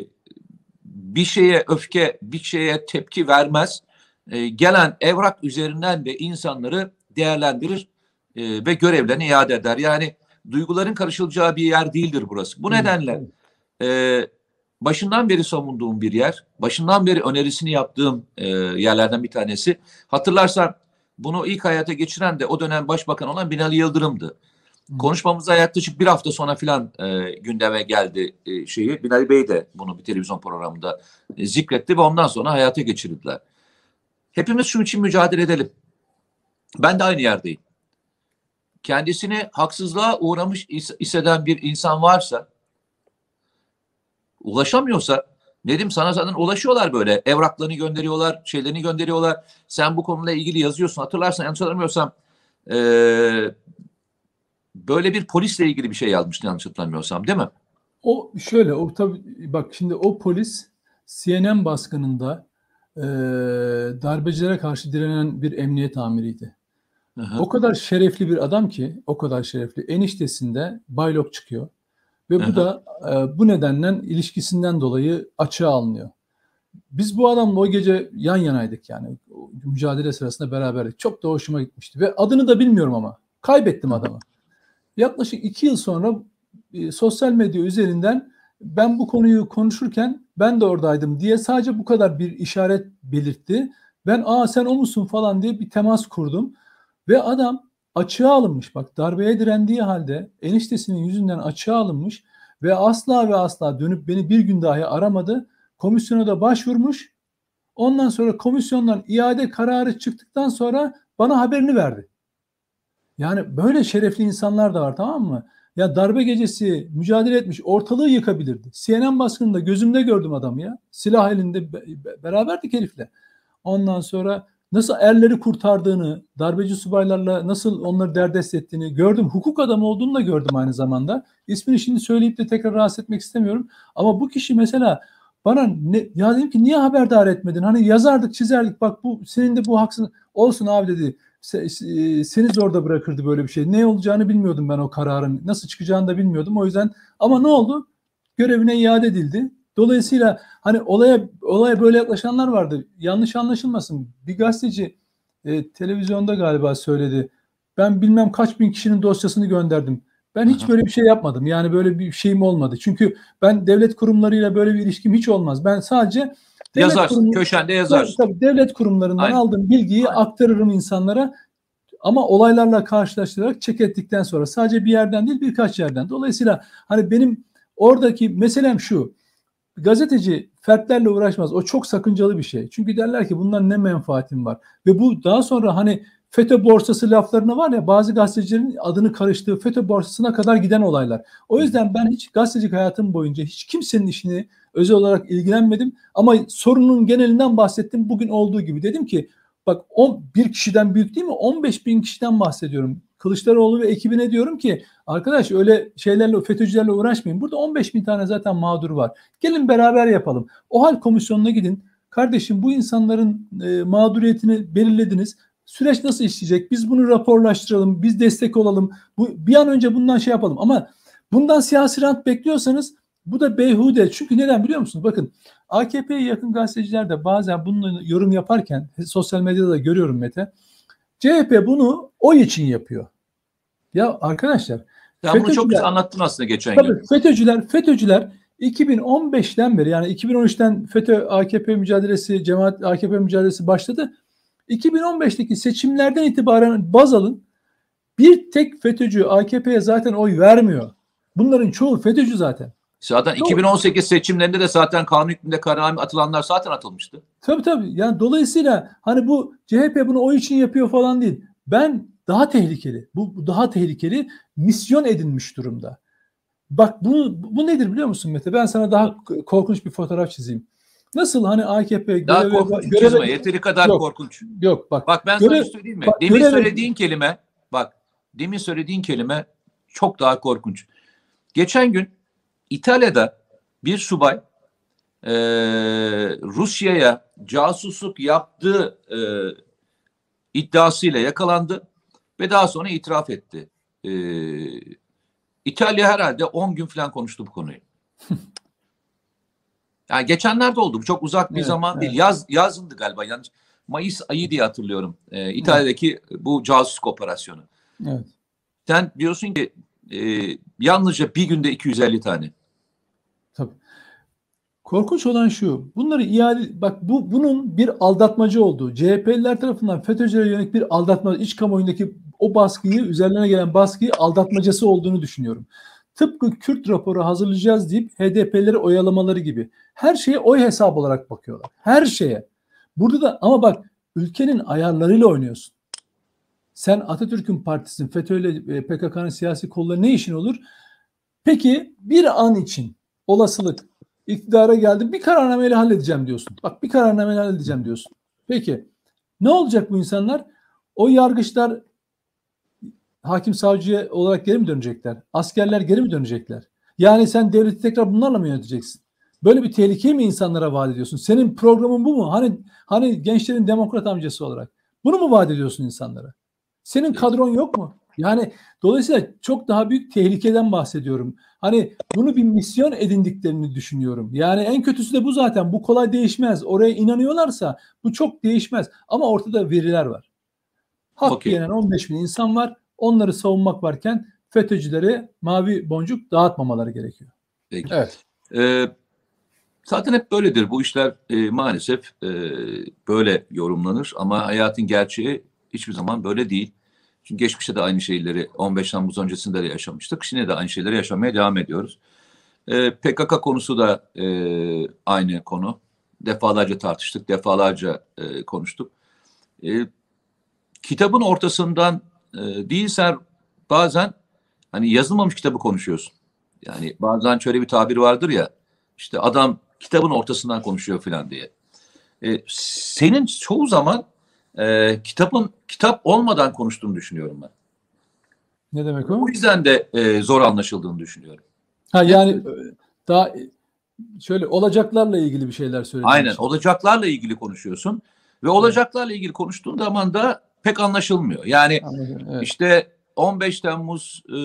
bir şeye öfke, bir şeye tepki vermez e, gelen evrak üzerinden de insanları değerlendirir e, ve görevlerini iade eder. Yani duyguların karışılacağı bir yer değildir burası. Bu nedenle e, başından beri savunduğum bir yer, başından beri önerisini yaptığım e, yerlerden bir tanesi. Hatırlarsan bunu ilk hayata geçiren de o dönem başbakan olan Binali Yıldırım'dı. Konuşmamıza yaklaşık bir hafta sonra filan e, gündeme geldi e, şeyi. Binali Bey de bunu bir televizyon programında e, zikretti ve ondan sonra hayata geçirdiler. Hepimiz şu için mücadele edelim. Ben de aynı yerdeyim. Kendisini haksızlığa uğramış hisseden bir insan varsa ulaşamıyorsa dedim sana zaten ulaşıyorlar böyle evraklarını gönderiyorlar şeylerini gönderiyorlar sen bu konuyla ilgili yazıyorsun hatırlarsan yanlış hatırlamıyorsam ee, böyle bir polisle ilgili bir şey yazmıştı yanlış hatırlamıyorsam değil mi? O şöyle o tabii bak şimdi o polis CNN baskınında e, darbecilere karşı direnen bir emniyet amiriydi. Hı O kadar şerefli bir adam ki, o kadar şerefli. Eniştesinde baylok çıkıyor. Ve bu da e, bu nedenden ilişkisinden dolayı açığa alınıyor. Biz bu adamla o gece yan yanaydık yani. mücadele sırasında beraberdik. Çok da hoşuma gitmişti. Ve adını da bilmiyorum ama. Kaybettim adamı. Yaklaşık iki yıl sonra e, sosyal medya üzerinden ben bu konuyu konuşurken ben de oradaydım diye sadece bu kadar bir işaret belirtti. Ben aa sen o musun falan diye bir temas kurdum. Ve adam açığa alınmış. Bak darbeye direndiği halde eniştesinin yüzünden açığa alınmış ve asla ve asla dönüp beni bir gün dahi aramadı. Komisyona da başvurmuş. Ondan sonra komisyondan iade kararı çıktıktan sonra bana haberini verdi. Yani böyle şerefli insanlar da var tamam mı? Ya darbe gecesi mücadele etmiş ortalığı yıkabilirdi. CNN baskınında gözümde gördüm adamı ya. Silah elinde beraberdik herifle. Ondan sonra nasıl erleri kurtardığını, darbeci subaylarla nasıl onları derdest ettiğini gördüm. Hukuk adamı olduğunu da gördüm aynı zamanda. İsmini şimdi söyleyip de tekrar rahatsız etmek istemiyorum. Ama bu kişi mesela bana ne, ya dedim ki niye haberdar etmedin? Hani yazardık, çizerdik. Bak bu senin de bu haksın olsun abi dedi. Se, seni zorda bırakırdı böyle bir şey. Ne olacağını bilmiyordum ben o kararın. Nasıl çıkacağını da bilmiyordum. O yüzden ama ne oldu? Görevine iade edildi. Dolayısıyla hani olaya olaya böyle yaklaşanlar vardı. Yanlış anlaşılmasın. Bir gazeteci e, televizyonda galiba söyledi. Ben bilmem kaç bin kişinin dosyasını gönderdim. Ben hiç böyle bir şey yapmadım. Yani böyle bir şeyim olmadı. Çünkü ben devlet kurumlarıyla böyle bir ilişkim hiç olmaz. Ben sadece yazarsın, kurum, köşende yazarsın. Tabii, tabii devlet kurumlarından Aynen. aldığım bilgiyi Aynen. aktarırım insanlara. Ama olaylarla karşılaştırarak çek ettikten sonra sadece bir yerden değil birkaç yerden. Dolayısıyla hani benim oradaki meselem şu gazeteci fertlerle uğraşmaz. O çok sakıncalı bir şey. Çünkü derler ki bundan ne menfaatim var. Ve bu daha sonra hani FETÖ borsası laflarına var ya bazı gazetecilerin adını karıştığı FETÖ borsasına kadar giden olaylar. O yüzden ben hiç gazetecilik hayatım boyunca hiç kimsenin işini özel olarak ilgilenmedim. Ama sorunun genelinden bahsettim bugün olduğu gibi. Dedim ki bak 11 kişiden büyük değil mi? 15 bin kişiden bahsediyorum. Kılıçdaroğlu ve ekibine diyorum ki arkadaş öyle şeylerle FETÖ'cülerle uğraşmayın. Burada 15 bin tane zaten mağdur var. Gelin beraber yapalım. O hal komisyonuna gidin. Kardeşim bu insanların e, mağduriyetini belirlediniz. Süreç nasıl işleyecek? Biz bunu raporlaştıralım. Biz destek olalım. Bu, bir an önce bundan şey yapalım. Ama bundan siyasi rant bekliyorsanız bu da beyhude. Çünkü neden biliyor musunuz? Bakın AKP'ye yakın gazeteciler de bazen bununla yorum yaparken sosyal medyada da görüyorum Mete. CHP bunu oy için yapıyor. Ya arkadaşlar. Ya bunu çok güzel anlattın aslında geçen tabii, gün. FETÖ'cüler, FETÖ'cüler 2015'ten beri yani 2013'ten FETÖ AKP mücadelesi, cemaat AKP mücadelesi başladı. 2015'teki seçimlerden itibaren baz alın. Bir tek FETÖ'cü AKP'ye zaten oy vermiyor. Bunların çoğu FETÖ'cü zaten. Zaten Doğru. 2018 seçimlerinde de zaten kanun hükmünde kararname atılanlar zaten atılmıştı. Tabii tabii. Yani dolayısıyla hani bu CHP bunu oy için yapıyor falan değil. Ben daha tehlikeli. Bu, bu daha tehlikeli. Misyon edinmiş durumda. Bak bu, bu nedir biliyor musun Mete? Ben sana daha korkunç bir fotoğraf çizeyim. Nasıl hani AKP daha göreve, korkunç göreve, çizme. Yeteri kadar yok, korkunç. Yok bak. Bak ben görev, sana söyleyeyim mi? Bak, demin göreve, söylediğin kelime bak demin söylediğin kelime çok daha korkunç. Geçen gün İtalya'da bir subay e, Rusya'ya casusluk yaptığı e, iddiasıyla yakalandı ve daha sonra itiraf etti. E, İtalya herhalde 10 gün falan konuştu bu konuyu. yani geçenlerde oldu. Bu çok uzak bir evet, zaman evet. değil. Yaz yazındı galiba. Yanlış. Mayıs ayı diye hatırlıyorum. Ee, İtalya'daki evet. bu casusluk operasyonu. Evet. Sen diyorsun ki e, yalnızca bir günde 250 tane. Tabii. Korkunç olan şu. Bunları iade bak bu bunun bir aldatmacı olduğu, CHP'liler tarafından FETÖ'cülere yönelik bir aldatma, iç kamuoyundaki o baskıyı, üzerlerine gelen baskıyı aldatmacası olduğunu düşünüyorum. Tıpkı Kürt raporu hazırlayacağız deyip HDP'leri oyalamaları gibi. Her şeye oy hesabı olarak bakıyorlar. Her şeye. Burada da ama bak ülkenin ayarlarıyla oynuyorsun. Sen Atatürk'ün partisin, FETÖ ile e, PKK'nın siyasi kolları ne işin olur? Peki bir an için olasılık iktidara geldi bir kararnameyle halledeceğim diyorsun. Bak bir kararnameyle halledeceğim diyorsun. Peki ne olacak bu insanlar? O yargıçlar hakim savcıya olarak geri mi dönecekler? Askerler geri mi dönecekler? Yani sen devleti tekrar bunlarla mı yöneteceksin? Böyle bir tehlikeyi mi insanlara vaat ediyorsun? Senin programın bu mu? Hani hani gençlerin demokrat amcası olarak. Bunu mu vaat ediyorsun insanlara? Senin kadron yok mu? Yani dolayısıyla çok daha büyük tehlikeden bahsediyorum. Hani bunu bir misyon edindiklerini düşünüyorum. Yani en kötüsü de bu zaten. Bu kolay değişmez. Oraya inanıyorlarsa bu çok değişmez. Ama ortada veriler var. Hak okay. yenen 15 bin insan var. Onları savunmak varken FETÖ'cülere mavi boncuk dağıtmamaları gerekiyor. Peki. Evet. Ee, zaten hep böyledir. Bu işler e, maalesef e, böyle yorumlanır ama hayatın gerçeği hiçbir zaman böyle değil. Çünkü geçmişte de aynı şeyleri 15 Temmuz öncesinde de yaşamıştık. Şimdi de aynı şeyleri yaşamaya devam ediyoruz. E, PKK konusu da e, aynı konu. Defalarca tartıştık, defalarca e, konuştuk. E, kitabın ortasından e, değilsen bazen hani yazılmamış kitabı konuşuyorsun. Yani bazen şöyle bir tabir vardır ya işte adam kitabın ortasından konuşuyor falan diye. E, senin çoğu zaman e, kitabın kitap olmadan konuştuğunu düşünüyorum ben. Ne demek o? O yüzden de e, zor anlaşıldığını düşünüyorum. Ha yani e, daha şöyle olacaklarla ilgili bir şeyler söylüyorsun. Aynen olacaklarla ilgili konuşuyorsun ve olacaklarla ilgili konuştuğun zaman da pek anlaşılmıyor. Yani evet. işte 15 Temmuz e,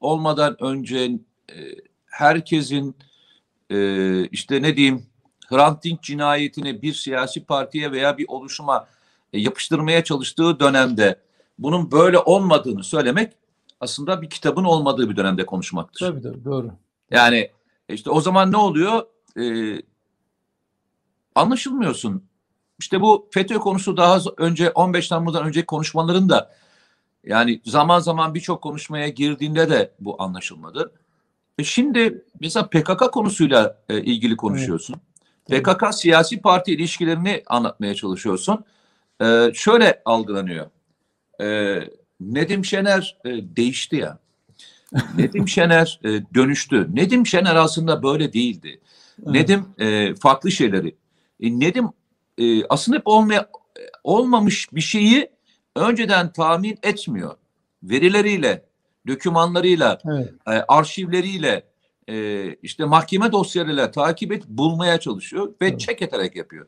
olmadan önce e, herkesin e, işte ne diyeyim Hrant Dink cinayetini bir siyasi partiye veya bir oluşuma e, yapıştırmaya çalıştığı dönemde bunun böyle olmadığını söylemek aslında bir kitabın olmadığı bir dönemde konuşmaktır. Tabii tabii doğru. Yani işte o zaman ne oluyor? Ee, anlaşılmıyorsun. İşte bu FETÖ konusu daha önce 15 Temmuz'dan önceki konuşmaların da yani zaman zaman birçok konuşmaya girdiğinde de bu anlaşılmadı. E şimdi mesela PKK konusuyla e, ilgili konuşuyorsun. Evet. PKK siyasi parti ilişkilerini anlatmaya çalışıyorsun. E, şöyle algılanıyor. E, Nedim Şener e, değişti ya. Nedim Şener e, dönüştü. Nedim Şener aslında böyle değildi. Evet. Nedim e, farklı şeyleri. E, Nedim e, aslında hep olmaya, olmamış bir şeyi önceden tahmin etmiyor. Verileriyle, dokümanlarıyla, evet. e, arşivleriyle, e, işte mahkeme dosyalarıyla takip et, bulmaya çalışıyor ve evet. check ederek yapıyor.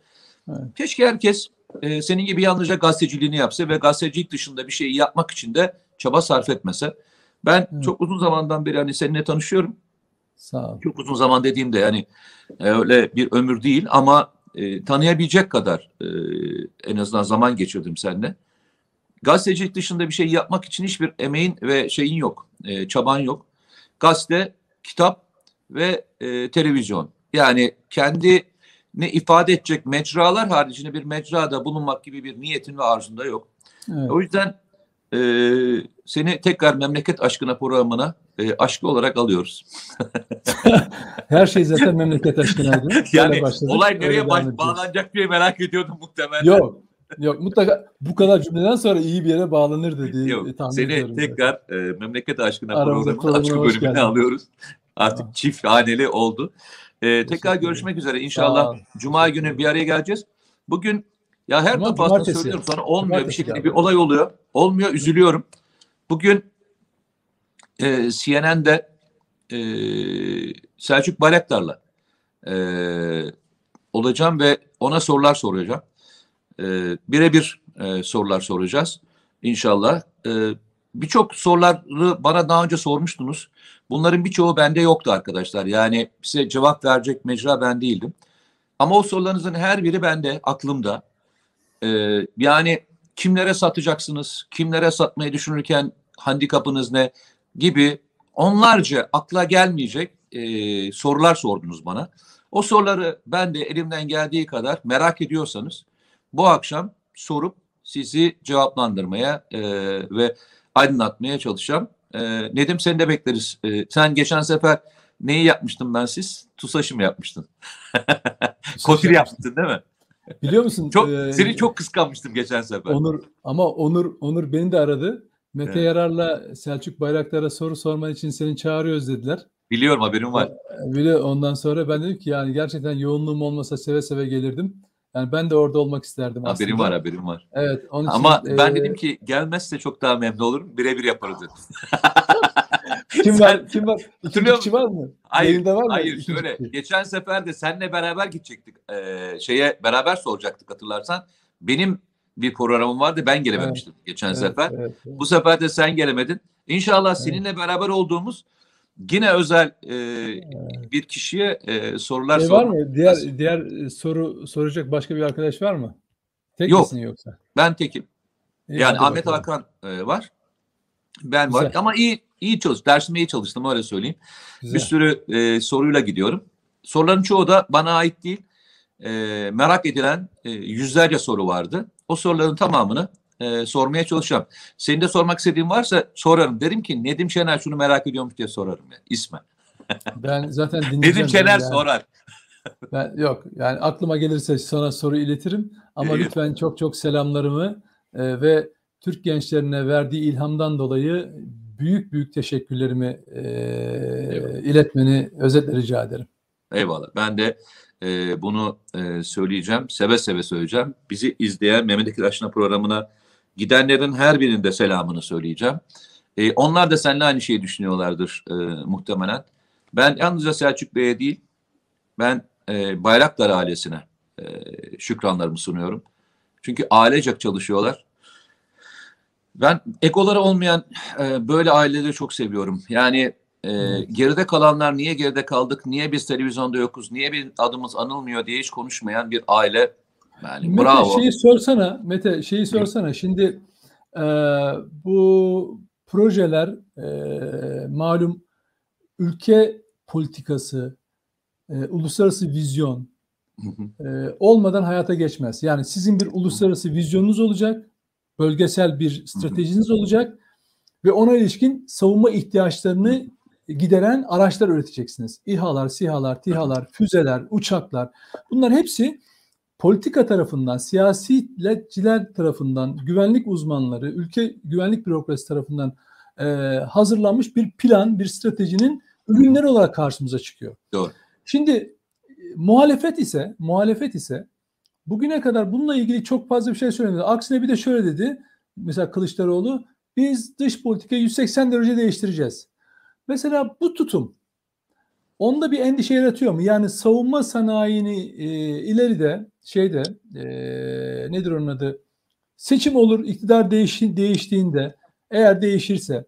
Evet. Keşke herkes e, senin gibi yalnızca gazeteciliğini yapsa ve gazetecilik dışında bir şeyi yapmak için de çaba sarf etmese. Ben evet. çok uzun zamandan beri hani seninle tanışıyorum. Sağ ol. Çok uzun zaman dediğimde yani e, öyle bir ömür değil ama e, tanıyabilecek kadar e, en azından zaman geçirdim seninle. Gazetecilik dışında bir şey yapmak için hiçbir emeğin ve şeyin yok, e, çaban yok. Gazete, kitap ve e, televizyon. Yani kendi ne ifade edecek mecralar haricinde bir mecrada bulunmak gibi bir niyetin ve arzunda yok. Evet. O yüzden e, seni tekrar memleket aşkına programına e, aşkı olarak alıyoruz. Her şey zaten memleket aşkınaydı. yani olay nereye baş, bağlanacak diye merak ediyordum muhtemelen. Yok. Yok mutlaka bu kadar cümleden sonra iyi bir yere bağlanır dedi. Yok, tahmin seni ediyorum. tekrar e, memleket aşkına programına aşkı bölümüne alıyoruz. Artık ha. çift haneli oldu. E, tekrar görüşmek üzere. İnşallah Cuma günü bir araya geleceğiz. Bugün ya her defasında söylüyorum sana olmuyor bir şekilde abi. bir olay oluyor. Olmuyor üzülüyorum. Bugün e, CNN'de e, Selçuk Bayraktar'la e, olacağım ve ona sorular soracağım. E, Birebir e, sorular soracağız inşallah. E, Birçok soruları bana daha önce sormuştunuz. Bunların birçoğu bende yoktu arkadaşlar. Yani size cevap verecek mecra ben değildim. Ama o sorularınızın her biri bende, aklımda. Ee, yani kimlere satacaksınız, kimlere satmayı düşünürken handikapınız ne gibi onlarca akla gelmeyecek e, sorular sordunuz bana. O soruları ben de elimden geldiği kadar merak ediyorsanız bu akşam sorup sizi cevaplandırmaya e, ve aydınlatmaya çalışacağım. E, Nedim seni de bekleriz. E, sen geçen sefer neyi yapmıştın ben siz? TUSAŞ'ı mı yapmıştın? Kotir yapmıştın değil mi? Biliyor musun? çok e, seni çok kıskanmıştım geçen sefer. Onur ama Onur Onur beni de aradı. Mete evet. Yarar'la Selçuk Bayraktar'a soru sorman için seni çağırıyoruz dediler. Biliyorum haberim var. Bile ondan sonra ben dedim ki yani gerçekten yoğunluğum olmasa seve seve gelirdim. Yani ben de orada olmak isterdim aslında. Haberim var, haberim var. Evet. Onun için, Ama ben e... dedim ki gelmezse çok daha memnun olurum. Birebir yaparız dedim. kim var? Kim var? Hatırlıyor kişi var mı? Hayır, Yayında var mı? hayır İkinci şöyle. kişi. Geçen sefer de seninle beraber gidecektik. Ee, şeye beraber soracaktık hatırlarsan. Benim bir programım vardı. Ben gelememiştim geçen Evet, sefer. evet, evet. Bu sefer de sen gelemedin. İnşallah seninle beraber olduğumuz yine özel e, bir kişiye e, sorular Şey var sormak. mı? Diğer diğer soru soracak başka bir arkadaş var mı? Tek Yok. misin yoksa? Ben tekim. İyi, Yani Ahmet bakalım. Hakan e, var. Ben var. Güzel. Ama iyi iyi çalış. Dersime iyi çalıştım öyle söyleyeyim. Güzel. Bir sürü e, soruyla gidiyorum. Soruların çoğu da bana ait değil. E, merak edilen e, yüzlerce soru vardı. O soruların tamamını e, sormaya çalışacağım. Senin de sormak istediğin varsa sorarım. Derim ki Nedim Şener şunu merak ediyormuş diye sorarım ya. İsme. Ben zaten dinleyeceğim. Nedim Şener yani. sorar. Ben, yok yani aklıma gelirse sana soru iletirim ama lütfen çok çok selamlarımı e, ve Türk gençlerine verdiği ilhamdan dolayı büyük büyük teşekkürlerimi e, iletmeni özetle rica ederim. Eyvallah. Ben de e, bunu e, söyleyeceğim. Seve seve söyleyeceğim. Bizi izleyen Mehmet Akif Aşına programına gidenlerin her birinin de selamını söyleyeceğim. E, onlar da seninle aynı şeyi düşünüyorlardır e, muhtemelen. Ben yalnızca Selçuk Bey'e değil, ben e, Bayraktar ailesine e, şükranlarımı sunuyorum. Çünkü ailecek çalışıyorlar. Ben egoları olmayan e, böyle aileleri çok seviyorum. Yani e, Evet. geride kalanlar niye geride kaldık, niye biz televizyonda yokuz, niye bir adımız anılmıyor diye hiç konuşmayan bir aile. Yani Mete bravo. şeyi sorsana, Mete şeyi sorsana. Şimdi e, bu projeler e, malum ülke politikası, e, uluslararası vizyon e, olmadan hayata geçmez. Yani sizin bir uluslararası vizyonunuz olacak, bölgesel bir stratejiniz olacak ve ona ilişkin savunma ihtiyaçlarını gideren araçlar üreteceksiniz. İHA'lar, SİHA'lar, TİHA'lar, füzeler, uçaklar bunlar hepsi politika tarafından, siyasiler tarafından, güvenlik uzmanları, ülke güvenlik bürokrasi tarafından e, hazırlanmış bir plan, bir stratejinin ürünleri olarak karşımıza çıkıyor. Doğru. Şimdi e, muhalefet ise, muhalefet ise bugüne kadar bununla ilgili çok fazla bir şey söylemedi. Aksine bir de şöyle dedi. Mesela Kılıçdaroğlu biz dış politikayı 180 derece değiştireceğiz. Mesela bu tutum onda bir endişe yaratıyor mu? Yani savunma sanayini e, ileride şeyde e, nedir onun adı? Seçim olur, iktidar değişi, değiştiğinde eğer değişirse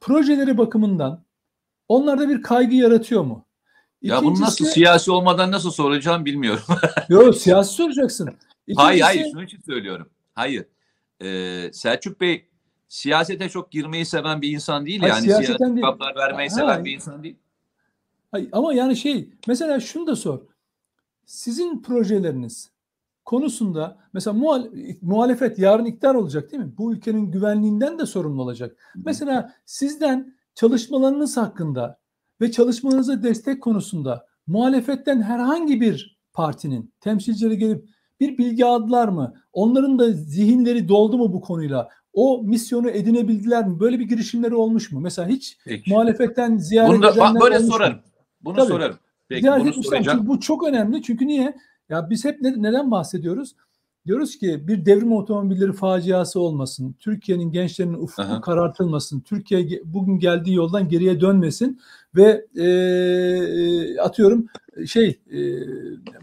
projeleri bakımından onlarda bir kaygı yaratıyor mu? Ya bunu nasıl İkincisi- siyasi olmadan nasıl soracağım bilmiyorum. Yok siyasi soracaksın. hayır İkincisi- hayır şunun için söylüyorum. Hayır. Ee, Selçuk Bey siyasete çok girmeyi seven bir insan değil. Hayır, yani siyaseten cevaplar vermeyi Ha. seven bir insan değil. Hayır, ama yani şey mesela şunu da sor. Sizin projeleriniz konusunda mesela muhal- muhalefet yarın iktidar olacak değil mi? Bu ülkenin güvenliğinden de sorumlu olacak. Mesela sizden çalışmalarınız hakkında ve çalışmalarınıza destek konusunda muhalefetten herhangi bir partinin temsilcileri gelip bir bilgi aldılar mı? Onların da zihinleri doldu mu bu konuyla? O misyonu edinebildiler mi? Böyle bir girişimleri olmuş mu? Mesela hiç Peki. muhalefetten ziyaret Bunu da bak böyle olmuş mu? sorarım. Bunu Tabii. sorarım. Peki Ziyaret bunu soracağım. Çünkü bu çok önemli. Çünkü niye? Ya biz hep ne- neden bahsediyoruz? Diyoruz ki bir devrim otomobilleri faciası olmasın. Türkiye'nin gençlerinin ufku Aha. karartılmasın. Türkiye bugün geldiği yoldan geriye dönmesin ve e, e, atıyorum şey e,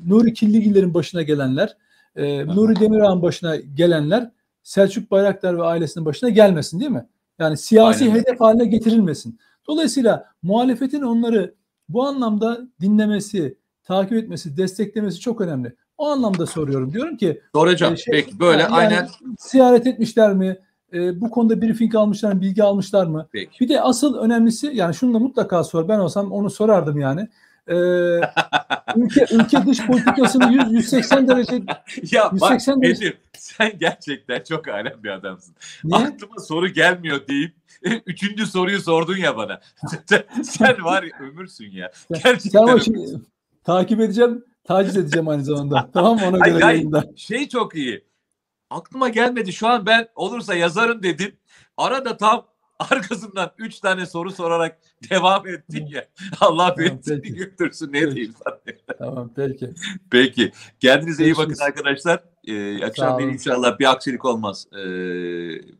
Nuri Killigillerin başına gelenler, e, Nuri Demirağ'ın başına gelenler Selçuk Bayraktar ve ailesinin başına gelmesin değil mi? Yani siyasi Aynen. hedef haline getirilmesin. Dolayısıyla muhalefetin onları bu anlamda dinlemesi, takip etmesi, desteklemesi çok önemli. O anlamda soruyorum. Diyorum ki Soracağım. e, şey- Peki böyle yani aynen. ziyaret etmişler mi? E, bu konuda briefing almışlar mı? Bilgi almışlar mı? Peki. Bir de asıl önemlisi yani şunu da mutlaka sor. Ben olsam onu sorardım yani. E, ülke ülke dış politikasını 100 180 derece ya bak 180 derece- Nedim sen gerçekten çok alem bir adamsın. niye? Aklıma soru gelmiyor deyip üçüncü soruyu sordun ya bana. sen, sen var ya ömürsün ya. Gerçekten Sen ömürsün. şimdi takip edeceğim, taciz edeceğim aynı zamanda. tamam mı? Ona Hayır, göre hayır. yayında. Şey çok iyi. Aklıma gelmedi. Şu an ben olursa yazarım dedin. Arada tam arkasından üç tane soru sorarak devam ettin ya. Allah Tamam, beni götürsün ne diyeyim sana. Tamam peki. Peki. Kendinize iyi bakın Görüşürüz. arkadaşlar. Ee, akşam inşallah bir aksilik olmaz. Ee,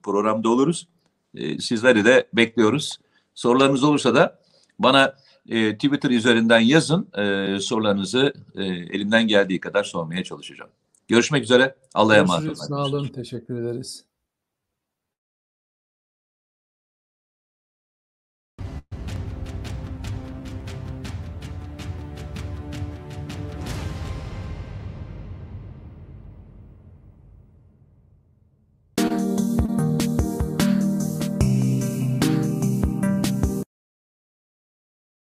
programda oluruz. Ee, sizleri de bekliyoruz. Sorularınız olursa da bana e, Twitter üzerinden yazın. E, sorularınızı e, elimden geldiği kadar sormaya çalışacağım. Görüşmek üzere. Allah'a emanet olun. Sağ olun. Teşekkür ederiz.